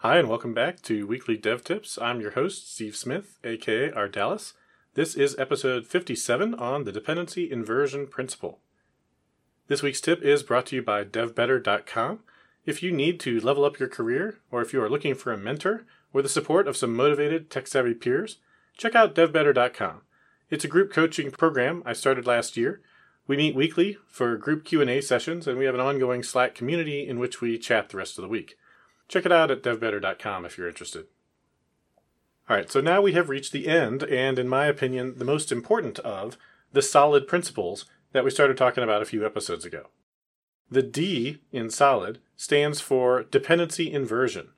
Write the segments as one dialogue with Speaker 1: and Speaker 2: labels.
Speaker 1: Hi, and welcome back to Weekly Dev Tips. I'm your host, Steve Smith, aka Ardalis. This is episode 57 on the dependency inversion principle. This week's tip is brought to you by devbetter.com. If you need to level up your career, or if you are looking for a mentor or the support of some motivated tech savvy peers, check out devbetter.com. It's a group coaching program I started last year. We meet weekly for group Q&A sessions and we have an ongoing Slack community in which we chat the rest of the week. Check it out at devbetter.com if you're interested. All right, so now we have reached the end, and in my opinion, the most important of the solid principles that we started talking about a few episodes ago. The D in solid stands for dependency inversion.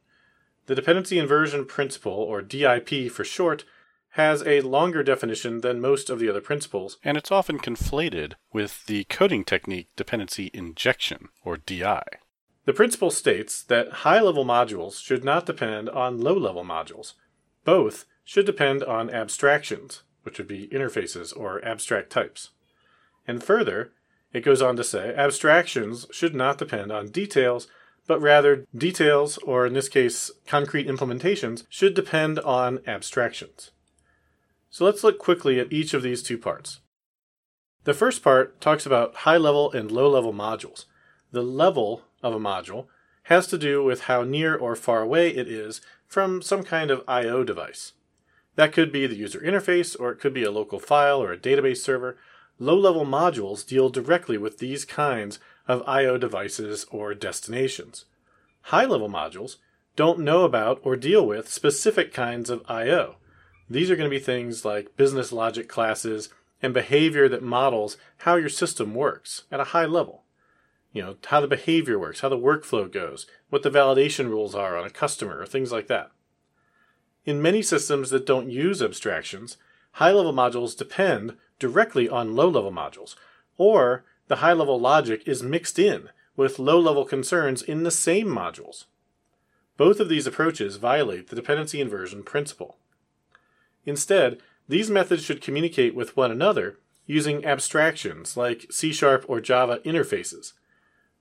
Speaker 1: The dependency inversion principle, or DIP for short, has a longer definition than most of the other principles, and it's often conflated with the coding technique dependency injection, or DI. The principle states that high level modules should not depend on low level modules. Both should depend on abstractions, which would be interfaces or abstract types. And further, it goes on to say abstractions should not depend on details, but rather details, or in this case, concrete implementations, should depend on abstractions. So let's look quickly at each of these two parts. The first part talks about high level and low level modules. The level of a module has to do with how near or far away it is from some kind of I/O device. That could be the user interface or it could be a local file or a database server. Low-level modules deal directly with these kinds of I/O devices or destinations. High-level modules don't know about or deal with specific kinds of I/O. These are going to be things like business logic classes and behavior that models how your system works at a high level you know, how the behavior works, how the workflow goes, what the validation rules are on a customer, or things like that. In many systems that don't use abstractions, high level modules depend directly on low level modules, or the high level logic is mixed in with low level concerns in the same modules. Both of these approaches violate the dependency inversion principle. Instead, these methods should communicate with one another using abstractions like C Sharp or Java interfaces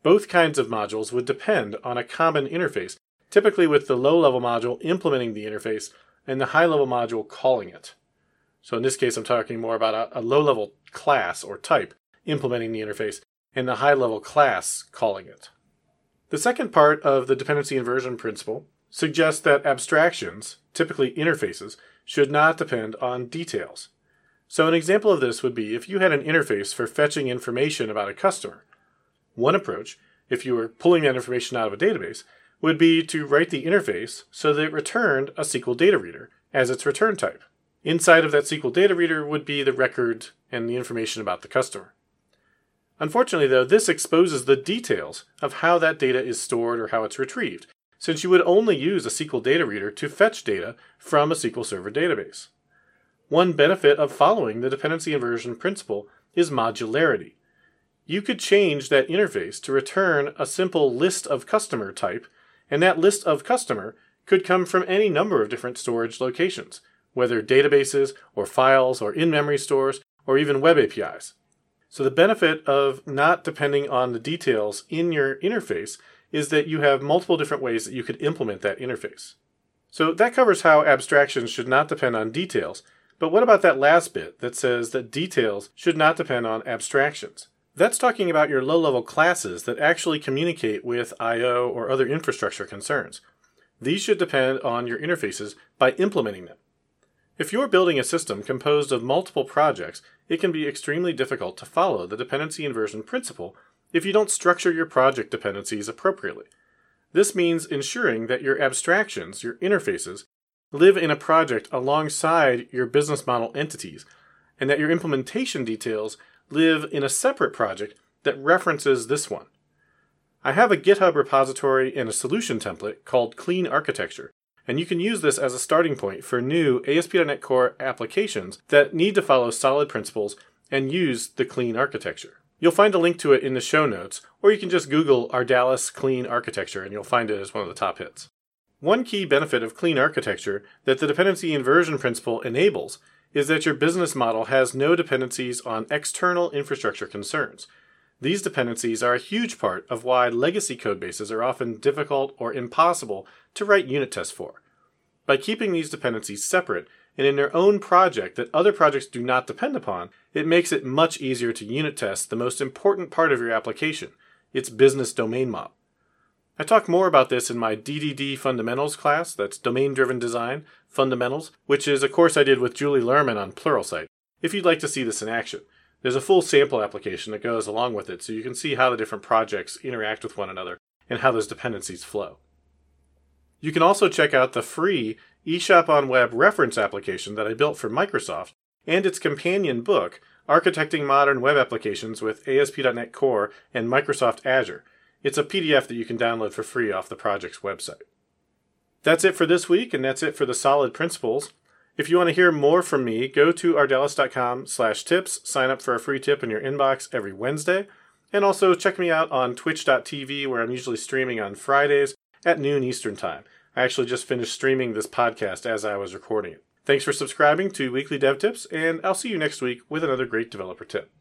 Speaker 1: both kinds of modules would depend on a common interface, typically with the low level module implementing the interface and the high level module calling it. So in this case, I'm talking more about a, a low level class or type implementing the interface and the high level class calling it. The second part of the dependency inversion principle suggests that abstractions, typically interfaces, should not depend on details. So, an example of this would be if you had an interface for fetching information about a customer. One approach, if you were pulling that information out of a database, would be to write the interface so that it returned a SQL data reader as its return type. Inside of that SQL data reader would be the record and the information about the customer. Unfortunately, though, this exposes the details of how that data is stored or how it's retrieved, since you would only use a SQL data reader to fetch data from a SQL Server database. One benefit of following the dependency inversion principle is modularity, you could change that interface to return a simple list of customer type, and that list of customer could come from any number of different storage locations, whether databases or files or in memory stores or even web APIs. So, the benefit of not depending on the details in your interface is that you have multiple different ways that you could implement that interface. So, that covers how abstractions should not depend on details. But what about that last bit that says that details should not depend on abstractions? That's talking about your low level classes that actually communicate with I.O. or other infrastructure concerns. These should depend on your interfaces by implementing them. If you're building a system composed of multiple projects, it can be extremely difficult to follow the dependency inversion principle if you don't structure your project dependencies appropriately. This means ensuring that your abstractions, your interfaces, live in a project alongside your business model entities, and that your implementation details live in a separate project that references this one. I have a GitHub repository and a solution template called Clean Architecture, and you can use this as a starting point for new ASP.NET Core applications that need to follow solid principles and use the clean architecture. You'll find a link to it in the show notes, or you can just Google Ardalis Clean Architecture and you'll find it as one of the top hits. One key benefit of clean architecture that the dependency inversion principle enables is that your business model has no dependencies on external infrastructure concerns. These dependencies are a huge part of why legacy codebases are often difficult or impossible to write unit tests for. By keeping these dependencies separate and in their own project that other projects do not depend upon, it makes it much easier to unit test the most important part of your application, its business domain model. I talk more about this in my DDD Fundamentals class, that's Domain Driven Design Fundamentals, which is a course I did with Julie Lerman on Pluralsight, if you'd like to see this in action. There's a full sample application that goes along with it so you can see how the different projects interact with one another and how those dependencies flow. You can also check out the free eShop on Web reference application that I built for Microsoft and its companion book, Architecting Modern Web Applications with ASP.NET Core and Microsoft Azure. It's a PDF that you can download for free off the project's website. That's it for this week, and that's it for the solid principles. If you want to hear more from me, go to ardalis.com slash tips, sign up for a free tip in your inbox every Wednesday, and also check me out on twitch.tv where I'm usually streaming on Fridays at noon Eastern Time. I actually just finished streaming this podcast as I was recording it. Thanks for subscribing to Weekly Dev Tips, and I'll see you next week with another great developer tip.